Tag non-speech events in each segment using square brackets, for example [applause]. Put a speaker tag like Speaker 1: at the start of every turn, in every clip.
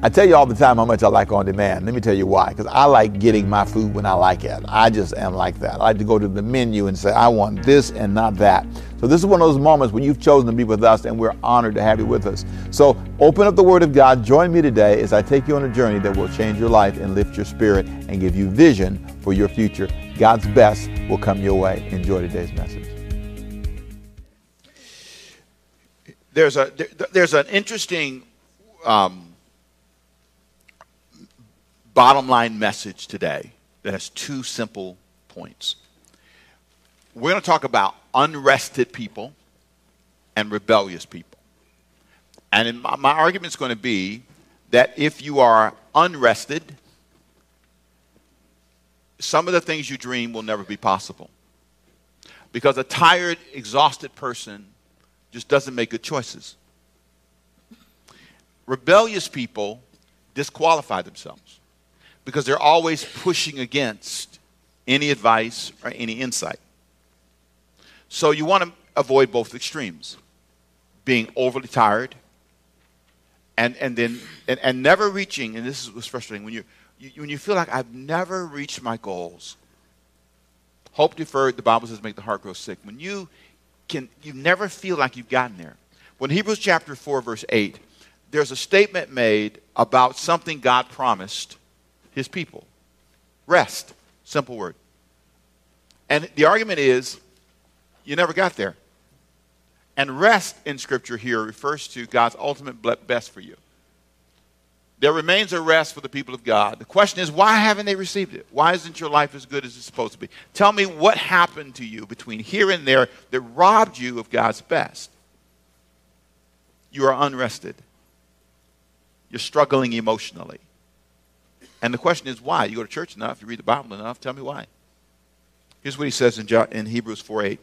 Speaker 1: I tell you all the time how much I like on demand. Let me tell you why. Because I like getting my food when I like it. I just am like that. I like to go to the menu and say, I want this and not that. So this is one of those moments when you've chosen to be with us and we're honored to have you with us. So open up the Word of God. Join me today as I take you on a journey that will change your life and lift your spirit and give you vision for your future. God's best will come your way. Enjoy today's message.
Speaker 2: There's, a, there's an interesting um, bottom line message today that has two simple points. We're going to talk about unrested people and rebellious people. And my, my argument is going to be that if you are unrested, some of the things you dream will never be possible. Because a tired, exhausted person just doesn't make good choices. Rebellious people disqualify themselves because they're always pushing against any advice or any insight. So you want to avoid both extremes being overly tired and, and then and, and never reaching, and this is what's frustrating when you, you when you feel like I've never reached my goals. Hope deferred, the Bible says, make the heart grow sick. When you can you never feel like you've gotten there. When Hebrews chapter 4, verse 8, there's a statement made about something God promised his people. Rest. Simple word. And the argument is you never got there. And rest in Scripture here refers to God's ultimate best for you. There remains a rest for the people of God. The question is, why haven't they received it? Why isn't your life as good as it's supposed to be? Tell me what happened to you between here and there that robbed you of God's best. You are unrested. You're struggling emotionally. And the question is why? You go to church enough, you read the Bible enough, tell me why. Here's what he says in, jo- in Hebrews 4 8.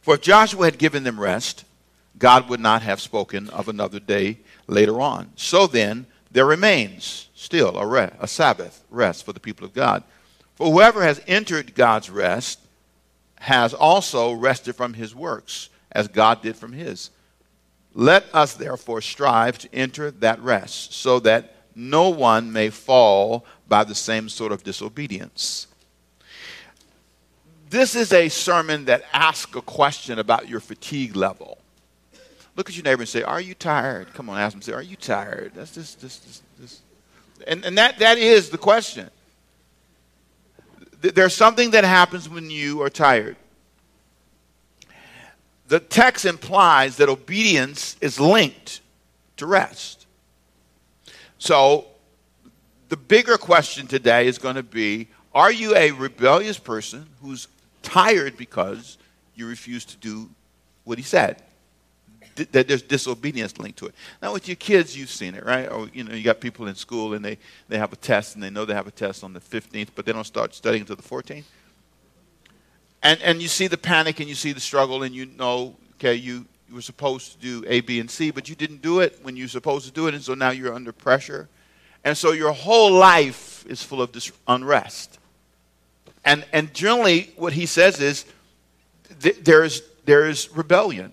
Speaker 2: For if Joshua had given them rest, God would not have spoken of another day later on. So then, there remains still a, a Sabbath rest for the people of God. For whoever has entered God's rest has also rested from his works, as God did from his. Let us therefore strive to enter that rest, so that no one may fall by the same sort of disobedience. This is a sermon that asks a question about your fatigue level. Look at your neighbor and say, Are you tired? Come on, ask him, say, Are you tired? That's just, just, just, just. And, and that, that is the question. There's something that happens when you are tired. The text implies that obedience is linked to rest. So, the bigger question today is going to be Are you a rebellious person who's tired because you refuse to do what he said? that there's disobedience linked to it. Now, with your kids, you've seen it, right? Or, you know, you got people in school and they, they have a test and they know they have a test on the 15th, but they don't start studying until the 14th. And, and you see the panic and you see the struggle and you know, okay, you, you were supposed to do A, B, and C, but you didn't do it when you were supposed to do it, and so now you're under pressure. And so your whole life is full of this unrest. And, and generally, what he says is th- there's, there's rebellion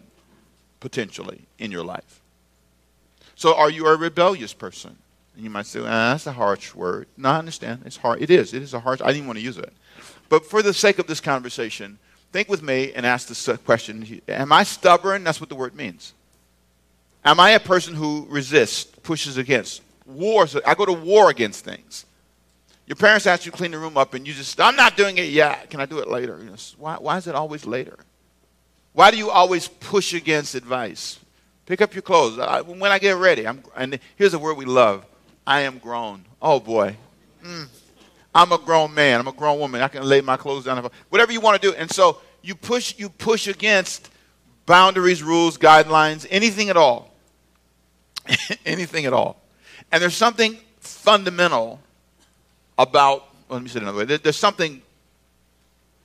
Speaker 2: potentially in your life. So, are you a rebellious person? And you might say, ah, that's a harsh word. No, I understand. It's hard. It is. It is a harsh. I didn't want to use it. But for the sake of this conversation, Think with me and ask this question Am I stubborn? That's what the word means. Am I a person who resists, pushes against? Wars. I go to war against things. Your parents ask you to clean the room up and you just, I'm not doing it yet. Can I do it later? You know, why, why is it always later? Why do you always push against advice? Pick up your clothes. I, when I get ready, I'm, and here's a word we love I am grown. Oh boy. Mm. I'm a grown man. I'm a grown woman. I can lay my clothes down. Whatever you want to do. And so you push, you push against boundaries, rules, guidelines, anything at all. [laughs] anything at all. And there's something fundamental about, well, let me say it another way. There's something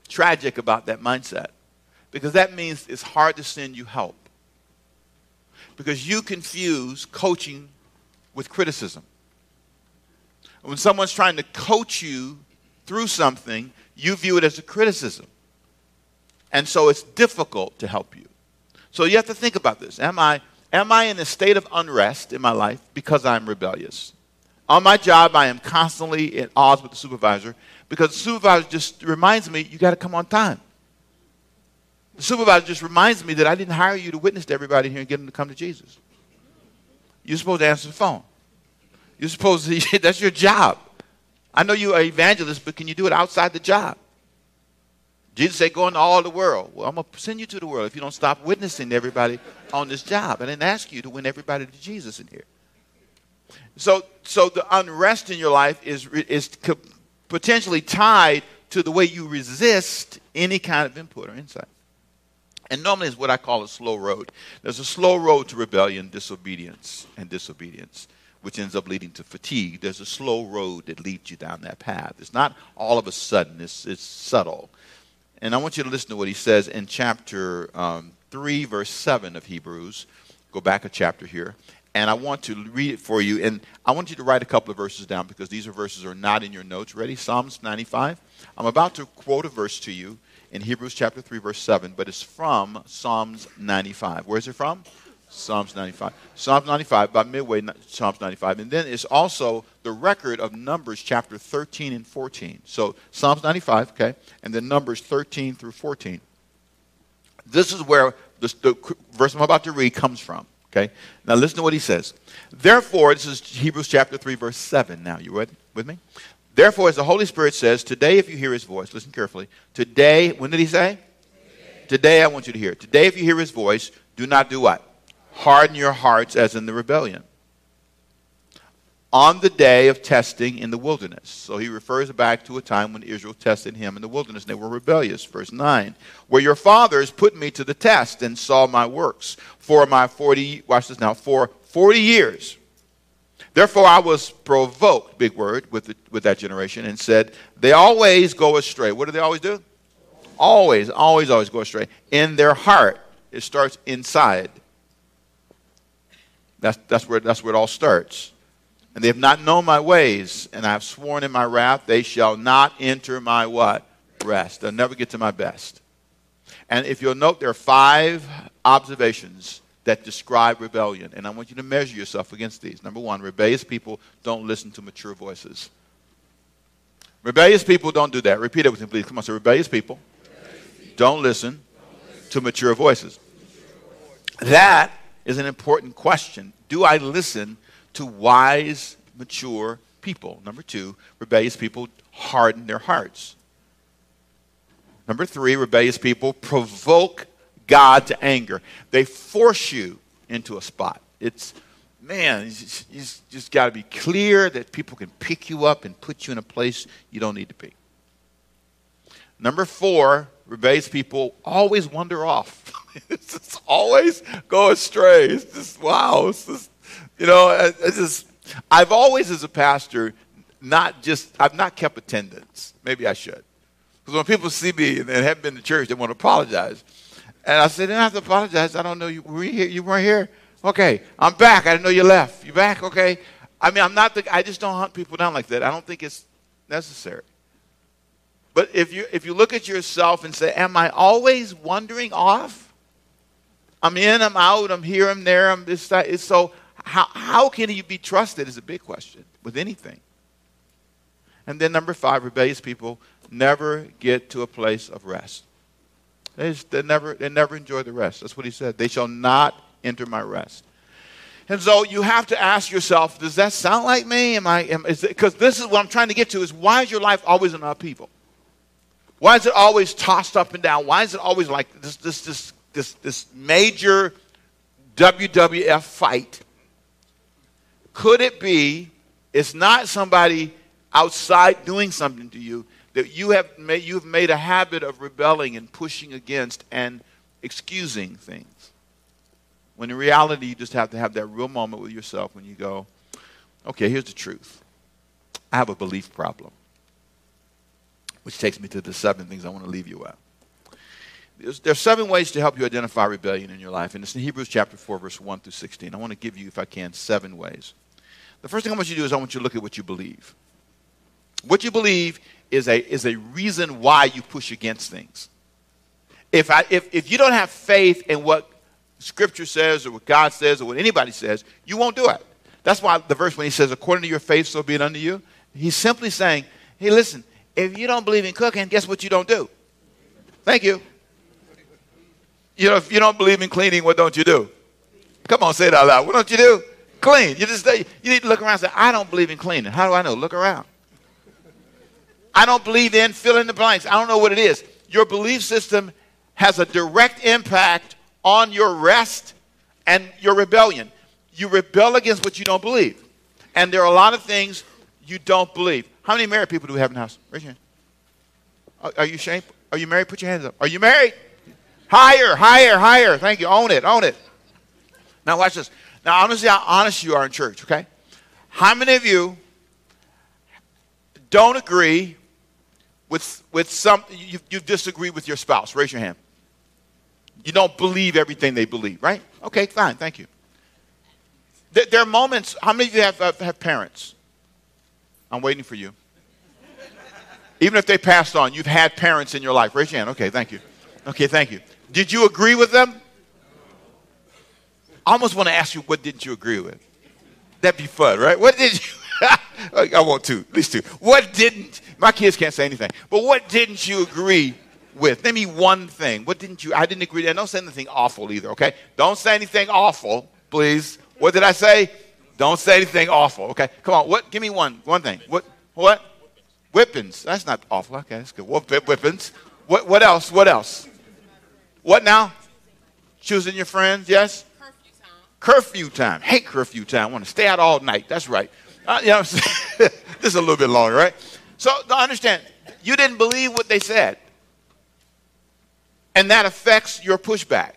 Speaker 2: tragic about that mindset because that means it's hard to send you help because you confuse coaching with criticism. When someone's trying to coach you through something, you view it as a criticism. And so it's difficult to help you. So you have to think about this. Am I, Am I in a state of unrest in my life because I'm rebellious? On my job, I am constantly at odds with the supervisor because the supervisor just reminds me, you got to come on time. The supervisor just reminds me that I didn't hire you to witness to everybody here and get them to come to Jesus. You're supposed to answer the phone. You're supposed to, [laughs] that's your job. I know you're an evangelist, but can you do it outside the job? Jesus said, Go into all the world. Well, I'm going to send you to the world if you don't stop witnessing to everybody on this job. I didn't ask you to win everybody to Jesus in here. So, so the unrest in your life is, is potentially tied to the way you resist any kind of input or insight. And normally it's what I call a slow road. There's a slow road to rebellion, disobedience, and disobedience, which ends up leading to fatigue. There's a slow road that leads you down that path. It's not all of a sudden, it's, it's subtle. And I want you to listen to what he says in chapter um, 3, verse 7 of Hebrews. Go back a chapter here. And I want to read it for you. And I want you to write a couple of verses down because these are verses are not in your notes. Ready? Psalms 95. I'm about to quote a verse to you in Hebrews chapter 3, verse 7, but it's from Psalms 95. Where is it from? Psalms 95. Psalms 95, by midway, Psalms 95. And then it's also the record of Numbers chapter 13 and 14. So Psalms 95, okay, and then Numbers 13 through 14. This is where the, the verse I'm about to read comes from. Okay? Now listen to what he says. Therefore, this is Hebrews chapter 3, verse 7. Now, you read with me? Therefore, as the Holy Spirit says, today if you hear his voice, listen carefully. Today, when did he say? Today, today I want you to hear. Today, if you hear his voice, do not do what? Harden your hearts as in the rebellion. On the day of testing in the wilderness. So he refers back to a time when Israel tested him in the wilderness they were rebellious. Verse 9. Where your fathers put me to the test and saw my works for my 40, watch this now, for 40 years. Therefore I was provoked, big word, with, the, with that generation and said, They always go astray. What do they always do? Always, always, always go astray. In their heart, it starts inside that's, that's, where, that's where it all starts. And they have not known my ways, and I have sworn in my wrath, they shall not enter my what? Rest. They'll never get to my best. And if you'll note, there are five observations that describe rebellion. And I want you to measure yourself against these. Number one, rebellious people don't listen to mature voices. Rebellious people don't do that. Repeat it with me, please. Come on. So, rebellious people, don't listen to mature voices. That is an important question. Do I listen to wise, mature people? Number two, rebellious people harden their hearts. Number three, rebellious people provoke God to anger. They force you into a spot. It's, man, you just, just got to be clear that people can pick you up and put you in a place you don't need to be. Number four, rebellious people always wander off. [laughs] [laughs] it's just always go astray. It's just wow. It's just you know. It's just I've always, as a pastor, not just I've not kept attendance. Maybe I should, because when people see me and haven't been to church, they want to apologize. And I said, "You don't have to apologize. I don't know you. Were here? You weren't here. Okay, I'm back. I didn't know you left. You back? Okay. I mean, I'm not the. I just don't hunt people down like that. I don't think it's necessary. But if you if you look at yourself and say, "Am I always wandering off?" I'm in, I'm out, I'm here, I'm there, I'm this, that. So how, how can he be trusted is a big question with anything. And then number five, rebellious people never get to a place of rest. They, just, they, never, they never enjoy the rest. That's what he said. They shall not enter my rest. And so you have to ask yourself, does that sound like me? Am I, because this is what I'm trying to get to is why is your life always in upheaval? Why is it always tossed up and down? Why is it always like this, this, this this, this major WWF fight. Could it be it's not somebody outside doing something to you that you have made, you've made a habit of rebelling and pushing against and excusing things? When in reality, you just have to have that real moment with yourself when you go, okay, here's the truth. I have a belief problem. Which takes me to the seven things I want to leave you with. There are seven ways to help you identify rebellion in your life, and it's in Hebrews chapter 4, verse 1 through 16. I want to give you, if I can, seven ways. The first thing I want you to do is I want you to look at what you believe. What you believe is a, is a reason why you push against things. If, I, if, if you don't have faith in what Scripture says or what God says or what anybody says, you won't do it. That's why the verse when he says, according to your faith, so be it unto you, he's simply saying, hey, listen, if you don't believe in cooking, guess what you don't do? Thank you. You know, if you don't believe in cleaning, what don't you do? Come on, say it out loud. What don't you do? Clean. You just say, you need to look around and say, I don't believe in cleaning. How do I know? Look around. I don't believe in fill in the blanks. I don't know what it is. Your belief system has a direct impact on your rest and your rebellion. You rebel against what you don't believe. And there are a lot of things you don't believe. How many married people do we have in the house? Raise your hand. Are, are you ashamed? Are you married? Put your hands up. Are you married? Higher, higher, higher. Thank you. Own it, own it. Now watch this. Now honestly how honest you are in church, okay? How many of you don't agree with, with some, you, you disagree with your spouse? Raise your hand. You don't believe everything they believe, right? Okay, fine, thank you. There, there are moments, how many of you have, have, have parents? I'm waiting for you. Even if they passed on, you've had parents in your life. Raise your hand. Okay, thank you. Okay, thank you. Did you agree with them? I almost want to ask you, what didn't you agree with? That'd be fun, right? What did you? [laughs] I want two, at least two. What didn't? My kids can't say anything, but what didn't you agree with? Name me one thing. What didn't you? I didn't agree. And don't say anything awful either. Okay? Don't say anything awful, please. What did I say? Don't say anything awful. Okay? Come on. What? Give me one. One thing. What? What? Whippings. That's not awful. Okay, that's good. Whippings? What? What else? What else? What now? Choosing your friends. Yes. Curfew time. Curfew time. Hate curfew time. I want to stay out all night. That's right. Uh, you know, [laughs] this is a little bit longer, right? So understand, you didn't believe what they said, and that affects your pushback.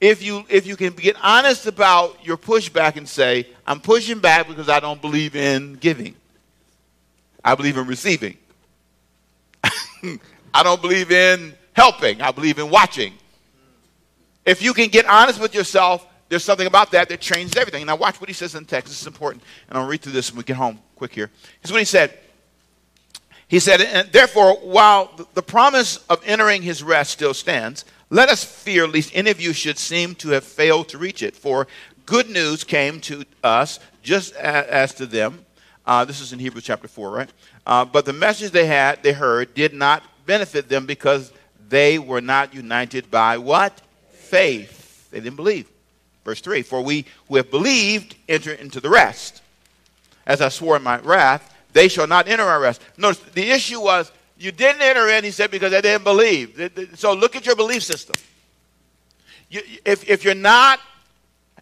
Speaker 2: If you if you can get honest about your pushback and say, "I'm pushing back because I don't believe in giving. I believe in receiving. [laughs] I don't believe in helping. I believe in watching." If you can get honest with yourself there's something about that that changes everything. Now, watch what he says in the text. This is important. And I'll read through this when we get home quick here. Here's what he said. He said, and therefore, while the promise of entering his rest still stands, let us fear lest any of you should seem to have failed to reach it. For good news came to us just as to them. Uh, this is in Hebrews chapter 4, right? Uh, but the message they had, they heard, did not benefit them because they were not united by what? Faith. They didn't believe. Verse 3 For we who have believed enter into the rest. As I swore in my wrath, they shall not enter our rest. Notice the issue was you didn't enter in, he said, because they didn't believe. So look at your belief system. You, if, if you're not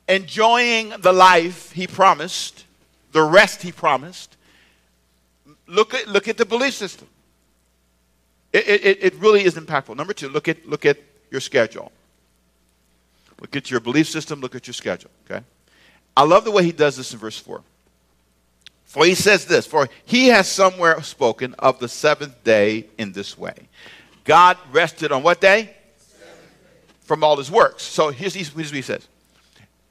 Speaker 2: enjoying the life he promised, the rest he promised, look at, look at the belief system. It, it, it really is impactful. Number two, look at, look at your schedule. Look at your belief system, look at your schedule, okay? I love the way he does this in verse 4. For he says this, for he has somewhere spoken of the seventh day in this way. God rested on what day? From all his works. So here's, what he says.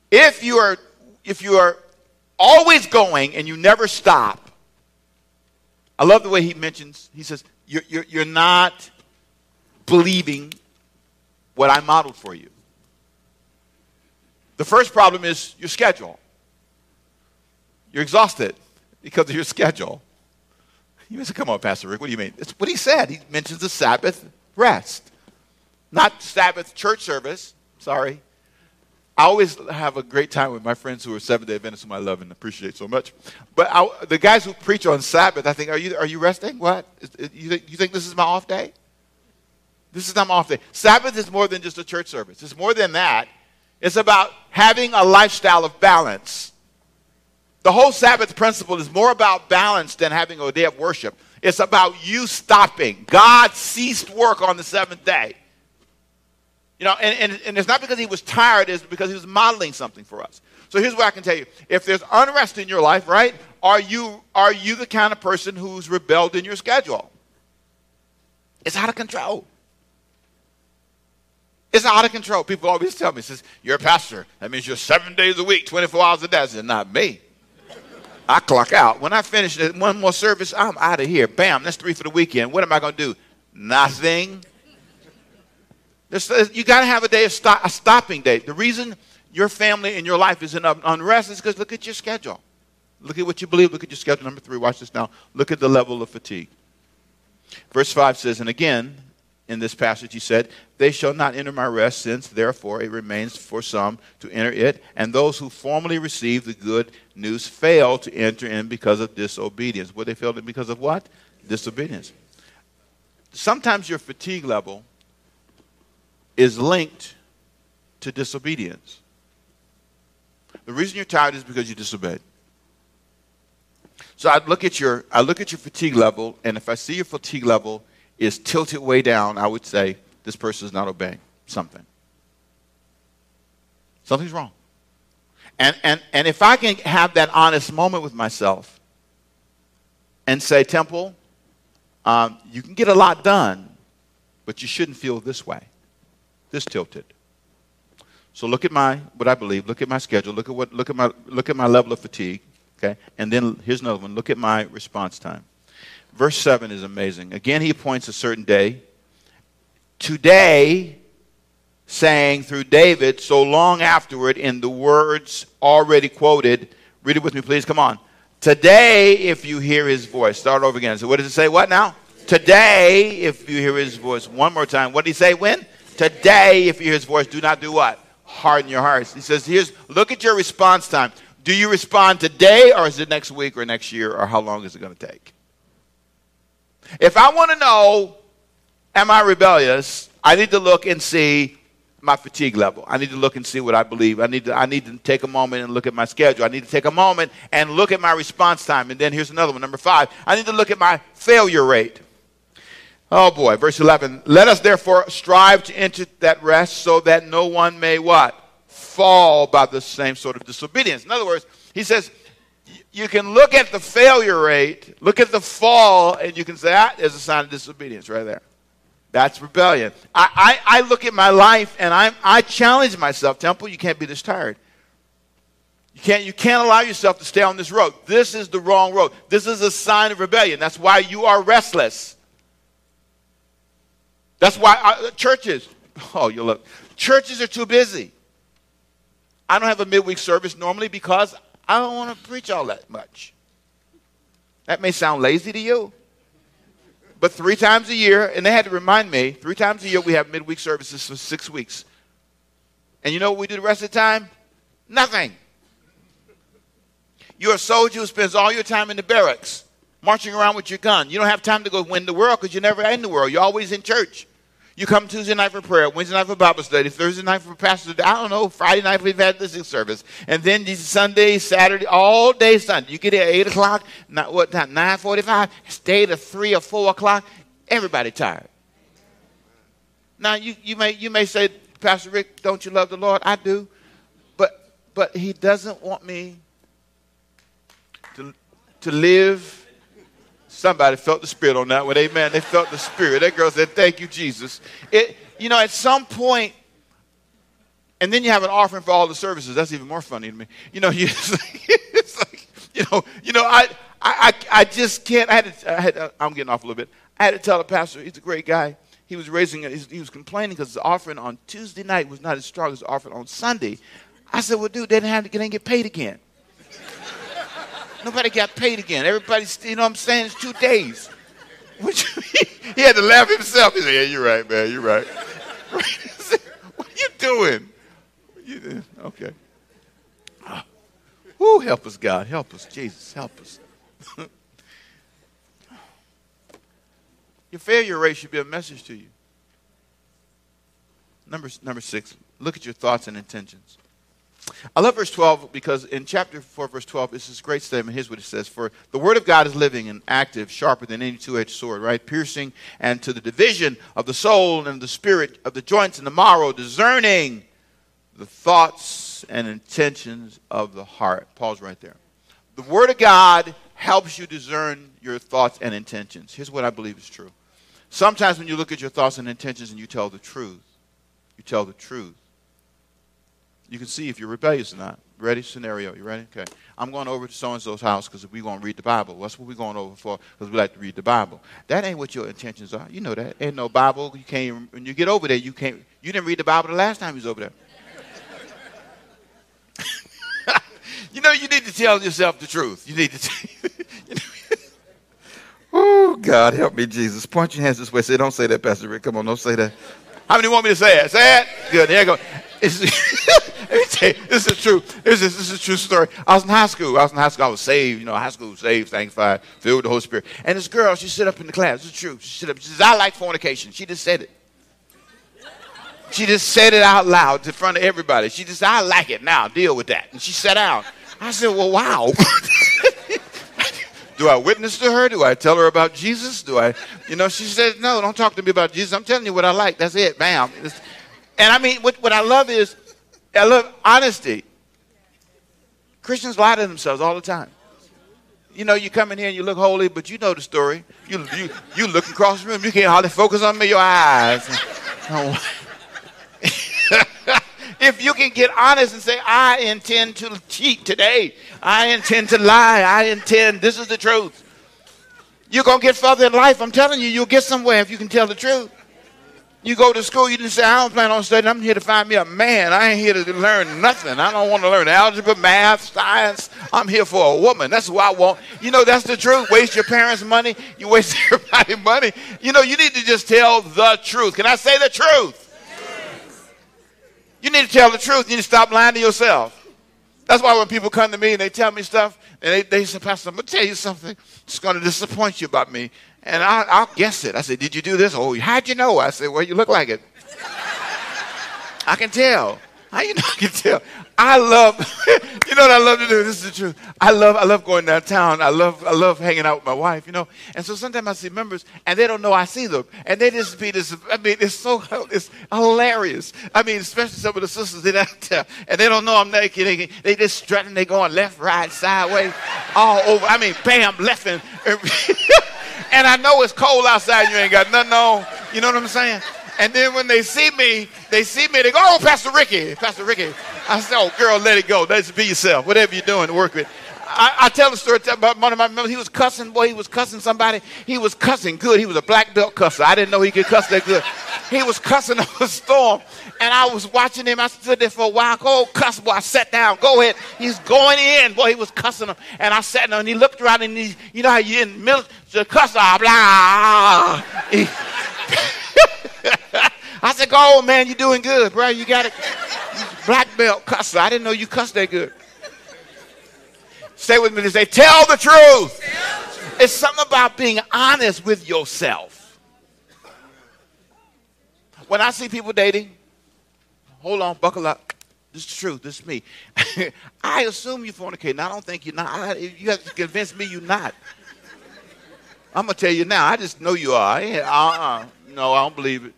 Speaker 2: If you are if you are always going and you never stop, I love the way he mentions, he says, you're, you're, you're not believing what I modeled for you. The first problem is your schedule. You're exhausted because of your schedule. You say, come on, Pastor Rick, what do you mean? It's what he said. He mentions the Sabbath rest, not Sabbath church service. Sorry. I always have a great time with my friends who are Seventh Day Adventists, whom I love and appreciate so much. But I, the guys who preach on Sabbath, I think, are you are you resting? What? You think, you think this is my off day? This is not my off day. Sabbath is more than just a church service. It's more than that. It's about having a lifestyle of balance. The whole Sabbath principle is more about balance than having a day of worship. It's about you stopping. God ceased work on the seventh day. You know, and, and, and it's not because he was tired, it's because he was modeling something for us. So here's what I can tell you. If there's unrest in your life, right, are you, are you the kind of person who's rebelled in your schedule? It's out of control. It's out of control. People always tell me, says, you're a pastor. That means you're seven days a week, 24 hours a day. I said, not me. I clock out. When I finish one more service, I'm out of here. Bam, that's three for the weekend. What am I going to do? Nothing. You got to have a day of stop, a stopping day. The reason your family and your life is in unrest is because look at your schedule. Look at what you believe. Look at your schedule. Number three, watch this now. Look at the level of fatigue. Verse 5 says, And again, in this passage, he said, They shall not enter my rest, since therefore it remains for some to enter it. And those who formerly received the good news fail to enter in because of disobedience. Would they fail because of what? Disobedience. Sometimes your fatigue level is linked to disobedience. The reason you're tired is because you disobeyed. So I look at your I look at your fatigue level, and if I see your fatigue level is tilted way down, I would say this person is not obeying something. Something's wrong. And and and if I can have that honest moment with myself and say, Temple, um, you can get a lot done, but you shouldn't feel this way, this tilted. So look at my what I believe. Look at my schedule. Look at what look at my look at my level of fatigue. Okay, and then here's another one. Look at my response time. Verse seven is amazing. Again, he appoints a certain day. Today, saying through David, so long afterward, in the words already quoted. Read it with me, please. Come on. Today, if you hear his voice, start over again. So, what does it say? What now? Today, if you hear his voice. One more time. What did he say? When? Today, if you hear his voice, do not do what? harden your hearts. He says, here's look at your response time. Do you respond today or is it next week or next year or how long is it going to take? If I want to know, am I rebellious? I need to look and see my fatigue level. I need to look and see what I believe. I need to, I need to take a moment and look at my schedule. I need to take a moment and look at my response time. And then here's another one, number five. I need to look at my failure rate. Oh boy, verse 11. Let us therefore strive to enter that rest so that no one may what? Fall by the same sort of disobedience. In other words, he says, you can look at the failure rate, look at the fall, and you can say, ah, that is a sign of disobedience right there. That's rebellion. I, I, I look at my life and i I challenge myself, Temple, you can't be this tired. You can't, you can't allow yourself to stay on this road. This is the wrong road. This is a sign of rebellion. That's why you are restless. That's why I, churches, [laughs] oh, you look, churches are too busy. I don't have a midweek service normally because I don't want to preach all that much. That may sound lazy to you. But three times a year, and they had to remind me, three times a year we have midweek services for six weeks. And you know what we do the rest of the time? Nothing. You're a soldier who spends all your time in the barracks, marching around with your gun. You don't have time to go win the world because you're never in the world. You're always in church. You come Tuesday night for prayer, Wednesday night for Bible study, Thursday night for pastor. I don't know. Friday night we've had listening service, and then Sunday, Saturday, all day Sunday. You get here at eight o'clock. Not what time? Nine forty-five. Stay to three or four o'clock. Everybody tired. Now you, you may you may say, Pastor Rick, don't you love the Lord? I do, but but He doesn't want me to to live Somebody felt the Spirit on that one. Amen. They felt the Spirit. That girl said, Thank you, Jesus. It, you know, at some point, and then you have an offering for all the services. That's even more funny to me. You know, [laughs] you, it's, like, it's like, you know, you know, I, I, I just can't. I had, to, I had I'm getting off a little bit. I had to tell the pastor, he's a great guy. He was raising, he was complaining because the offering on Tuesday night was not as strong as the offering on Sunday. I said, well, dude, they didn't, have to, they didn't get paid again. Nobody got paid again. Everybody's, you know what I'm saying? It's two days. [laughs] he had to laugh himself. He said, Yeah, you're right, man. You're right. [laughs] [laughs] what are you doing? You, okay. [sighs] Oh, help us, God. Help us. Jesus, help us. Your failure rate should be a message to you. Number, number six, look at your thoughts and intentions. I love verse 12 because in chapter 4, verse 12, it's this great statement. Here's what it says For the word of God is living and active, sharper than any two edged sword, right? Piercing and to the division of the soul and the spirit, of the joints and the marrow, discerning the thoughts and intentions of the heart. Pause right there. The word of God helps you discern your thoughts and intentions. Here's what I believe is true. Sometimes when you look at your thoughts and intentions and you tell the truth, you tell the truth you can see if you're rebellious or not. Ready? Scenario. You ready? Okay. I'm going over to so and so's house because we're going to read the Bible. That's what we're going over for because we like to read the Bible. That ain't what your intentions are. You know that. Ain't no Bible. You can't. When you get over there, you can't. You didn't read the Bible the last time you was over there. [laughs] you know, you need to tell yourself the truth. You need to. [laughs] you know, oh God, help me, Jesus! Point your hands this way. Say, don't say that, Pastor Rick. Come on, don't say that. How many want me to say it? Say it. Good. There you go. [laughs] Let me tell you, this is true. This is, this is a true story. I was in high school. I was in high school. I was saved. You know, high school saved, sanctified, filled with the Holy Spirit. And this girl, she stood up in the class. It's true. She stood up. She says, I like fornication. She just said it. She just said it out loud in front of everybody. She just, I like it now. Deal with that. And she sat down. I said, well, wow. [laughs] Do I witness to her? Do I tell her about Jesus? Do I, you know, she said, no, don't talk to me about Jesus. I'm telling you what I like. That's it. Bam. And I mean, what, what I love is, I love honesty. Christians lie to themselves all the time. You know, you come in here and you look holy, but you know the story. You, you, you look across the room, you can't hardly focus on me, your eyes. [laughs] Oh. [laughs] if you can get honest and say, I intend to cheat today, I intend to lie, I intend, this is the truth. You're going to get further in life. I'm telling you, you'll get somewhere if you can tell the truth. You go to school, you didn't say, I don't plan on studying. I'm here to find me a man. I ain't here to learn nothing. I don't want to learn algebra, math, science. I'm here for a woman. That's what I want. You know, that's the truth. Waste your parents' money. You waste [laughs] everybody's money. You know, you need to just tell the truth. Can I say the truth? You need to tell the truth. You need to stop lying to yourself. That's why when people come to me and they tell me stuff, and they, they say, Pastor, I'm going to tell you something. It's going to disappoint you about me. And I, will guess it. I said, Did you do this? Oh, how'd you know? I said, Well, you look like it. I can tell. How you know I can tell? I love, [laughs] you know what I love to do? This is the truth. I love, I love going downtown. I love, I love hanging out with my wife, you know. And so sometimes I see members and they don't know I see them. And they just be this, I mean, it's so, [laughs] it's hilarious. I mean, especially some of the sisters that out there and they don't know I'm naked. They, they just strutting, they going left, right, sideways, all over. I mean, bam, left and, and [laughs] I know it's cold outside. You ain't got nothing on. You know what I'm saying? And then when they see me, they see me, they go, oh, Pastor Ricky, Pastor Ricky. I said, oh, girl, let it go. Let's be yourself. Whatever you're doing, work with. I, I tell the story about one of my members. He was cussing. Boy, he was cussing somebody. He was cussing good. He was a black belt cusser. I didn't know he could cuss that good. He was cussing [laughs] up a storm. And I was watching him. I stood there for a while. Go, cuss, boy. I sat down. Go ahead. He's going in. Boy, he was cussing him. And I sat down and he looked around and he, you know how you in the middle, the cuss, blah, blah. He, [laughs] I said, go man, you're doing good, bro. You got it. Black belt cusser. I didn't know you cussed that good. Stay with me and say, tell the truth. It's something about being honest with yourself. When I see people dating, hold on, buckle up. This is the truth. This is me. [laughs] I assume you fornicate. I don't think you're not. I, you have to convince me you're not. I'm gonna tell you now. I just know you are. Uh-uh. No, I don't believe it.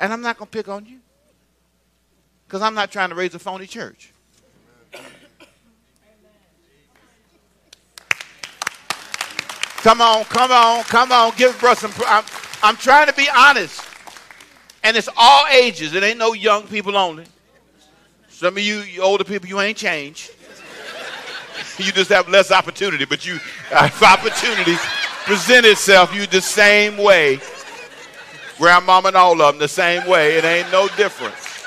Speaker 2: And I'm not gonna pick on you because I'm not trying to raise a phony church. Come on, come on, come on. Give brother some. I'm, I'm trying to be honest. And it's all ages. It ain't no young people only. Some of you, you older people, you ain't changed. [laughs] you just have less opportunity, but you, if uh, [laughs] opportunity present itself, you the same way. Grandmama and all of them the same way. It ain't no difference.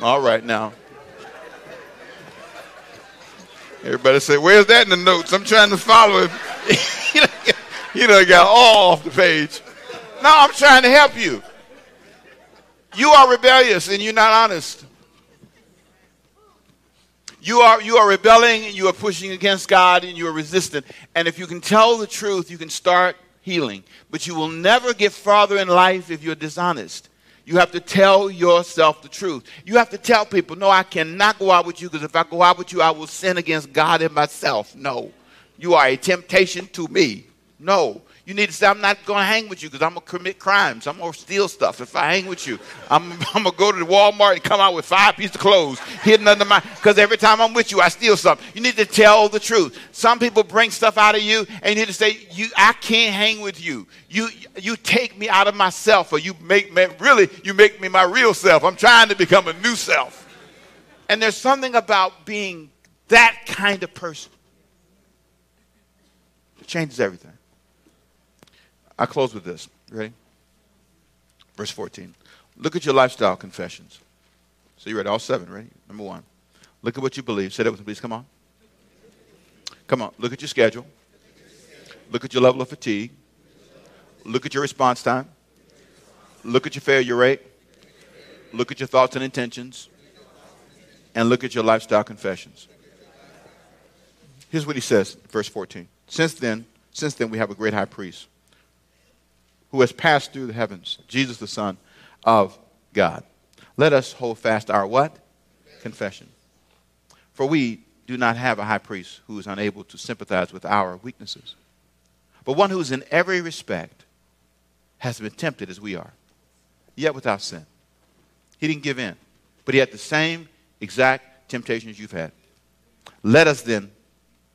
Speaker 2: All right now. Everybody say, where's that in the notes? I'm trying to follow it. [laughs] you know, got all off the page. No, I'm trying to help you. You are rebellious and you're not honest. You are, you are rebelling, and you are pushing against God, and you are resistant. And if you can tell the truth, you can start healing. But you will never get farther in life if you're dishonest. You have to tell yourself the truth. You have to tell people, no, I cannot go out with you because if I go out with you, I will sin against God and myself. No. You are a temptation to me. No. You need to say, I'm not going to hang with you because I'm going to commit crimes. I'm going to steal stuff if I hang with you. I'm, I'm going to go to the Walmart and come out with five pieces of clothes hidden under my, because every time I'm with you, I steal something. You need to tell the truth. Some people bring stuff out of you and you need to say, you, I can't hang with you. You, you take me out of myself or you make me, really, you make me my real self. I'm trying to become a new self. And there's something about being that kind of person. It changes everything. I close with this. Ready? Verse 14. Look at your lifestyle confessions. So you read all seven, ready? Number one. Look at what you believe. Say that with me, please. Come on. Come on. Look at your schedule. Look at your level of fatigue. Look at your response time. Look at your failure rate. Look at your thoughts and intentions. And look at your lifestyle confessions. Here's what he says, verse 14. Since then, since then we have a great high priest who has passed through the heavens, Jesus the Son of God. Let us hold fast our what? Confession. For we do not have a high priest who is unable to sympathize with our weaknesses, but one who is in every respect has been tempted as we are, yet without sin. He didn't give in, but he had the same exact temptations you've had. Let us then,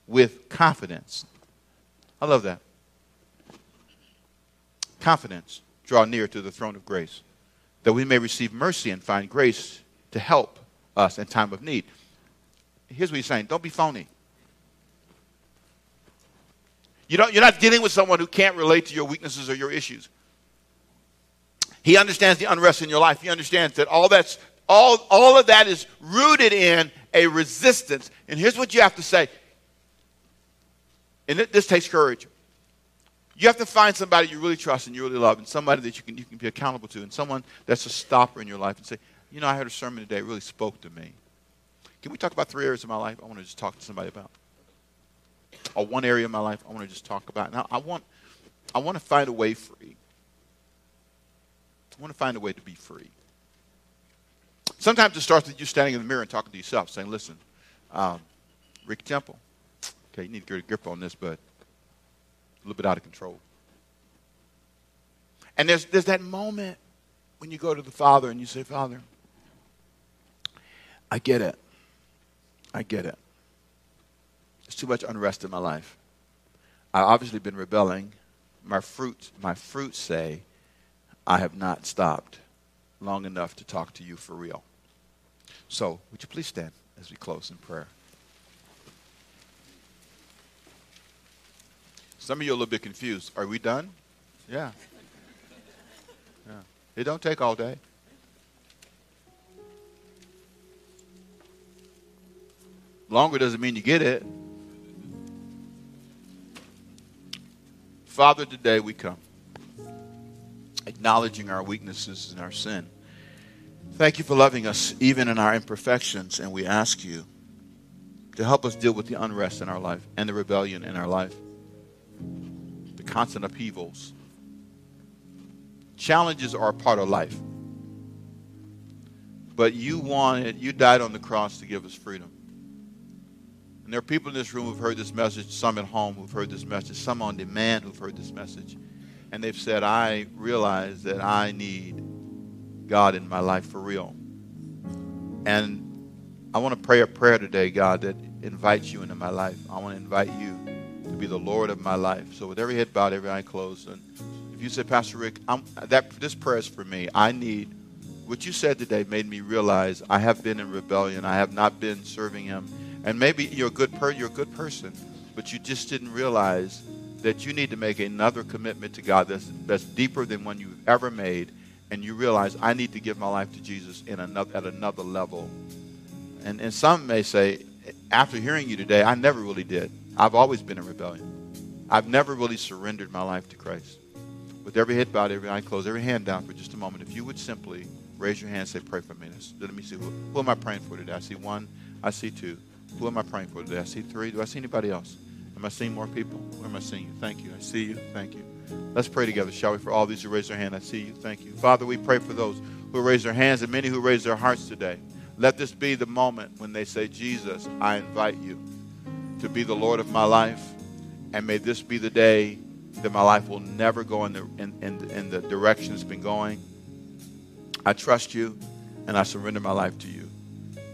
Speaker 2: with confidence, I love that. Confidence, draw near to the throne of grace, that we may receive mercy and find grace to help us in time of need. Here's what he's saying don't be phony. You don't, you're not dealing with someone who can't relate to your weaknesses or your issues. He understands the unrest in your life. He understands that all that's all, all of that is rooted in a resistance. And here's what you have to say. And this takes courage. You have to find somebody you really trust and you really love, and somebody that you can, you can be accountable to, and someone that's a stopper in your life, and say, You know, I heard a sermon today, it really spoke to me. Can we talk about three areas of my life I want to just talk to somebody about? Or one area of my life I want to just talk about. Now, I want, I want to find a way free. I want to find a way to be free. Sometimes it starts with you standing in the mirror and talking to yourself, saying, Listen, um, Rick Temple, okay, you need to get a grip on this, but a little bit out of control. And there's, there's that moment when you go to the Father and you say, Father, I get it. I get it. There's too much unrest in my life. I've obviously been rebelling. My fruits, my fruits say I have not stopped long enough to talk to you for real. So, would you please stand as we close in prayer? Some of you are a little bit confused. Are we done? Yeah. Yeah. It don't take all day. Longer doesn't mean you get it. Father, today we come acknowledging our weaknesses and our sin. Thank you for loving us even in our imperfections, and we ask you to help us deal with the unrest in our life and the rebellion in our life constant upheavals. Challenges are a part of life. But you wanted, you died on the cross to give us freedom. And there are people in this room who've heard this message, some at home who've heard this message, some on demand who've heard this message. And they've said, I realize that I need God in my life for real. And I want to pray a prayer today, God, that invites you into my life. I want to invite you to be the Lord of my life. So with every head bowed, every eye closed, and if you said, Pastor Rick, I'm, that this prayer is for me. I need what you said today made me realize I have been in rebellion. I have not been serving Him, and maybe you're a good per, you're a good person, but you just didn't realize that you need to make another commitment to God that's that's deeper than one you've ever made, and you realize I need to give my life to Jesus in another at another level. And and some may say, after hearing you today, I never really did. I've always been in rebellion. I've never really surrendered my life to Christ. With every head bowed, every eye closed, every hand down for just a moment, if you would simply raise your hand and say, Pray for me. Let me see. Who, who am I praying for today? I see one. I see two. Who am I praying for today? I see three. Do I see anybody else? Am I seeing more people? Where am I seeing you? Thank you. I see you. Thank you. Let's pray together, shall we? For all these who raise their hand, I see you. Thank you. Father, we pray for those who raise their hands and many who raise their hearts today. Let this be the moment when they say, Jesus, I invite you to be the Lord of my life. And may this be the day that my life will never go in the, in, in, in the direction it's been going. I trust you and I surrender my life to you.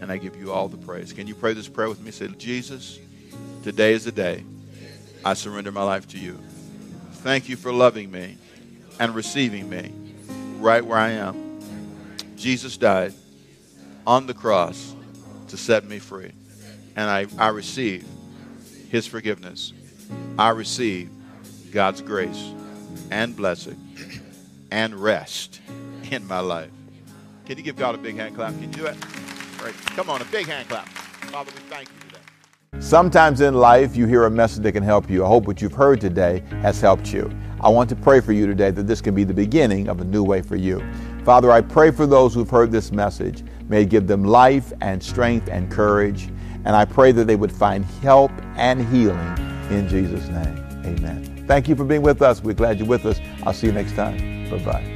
Speaker 2: And I give you all the praise. Can you pray this prayer with me? Say, Jesus, today is the day I surrender my life to you. Thank you for loving me and receiving me right where I am. Jesus died on the cross to set me free. And I, I receive his forgiveness. I receive God's grace and blessing and rest in my life. Can you give God a big hand clap? Can you do it? Right. Come on, a big hand clap. Father, we thank you today.
Speaker 1: Sometimes in life you hear a message that can help you. I hope what you've heard today has helped you. I want to pray for you today that this can be the beginning of a new way for you. Father, I pray for those who've heard this message. May give them life and strength and courage. And I pray that they would find help and healing in Jesus' name. Amen. Thank you for being with us. We're glad you're with us. I'll see you next time. Bye bye.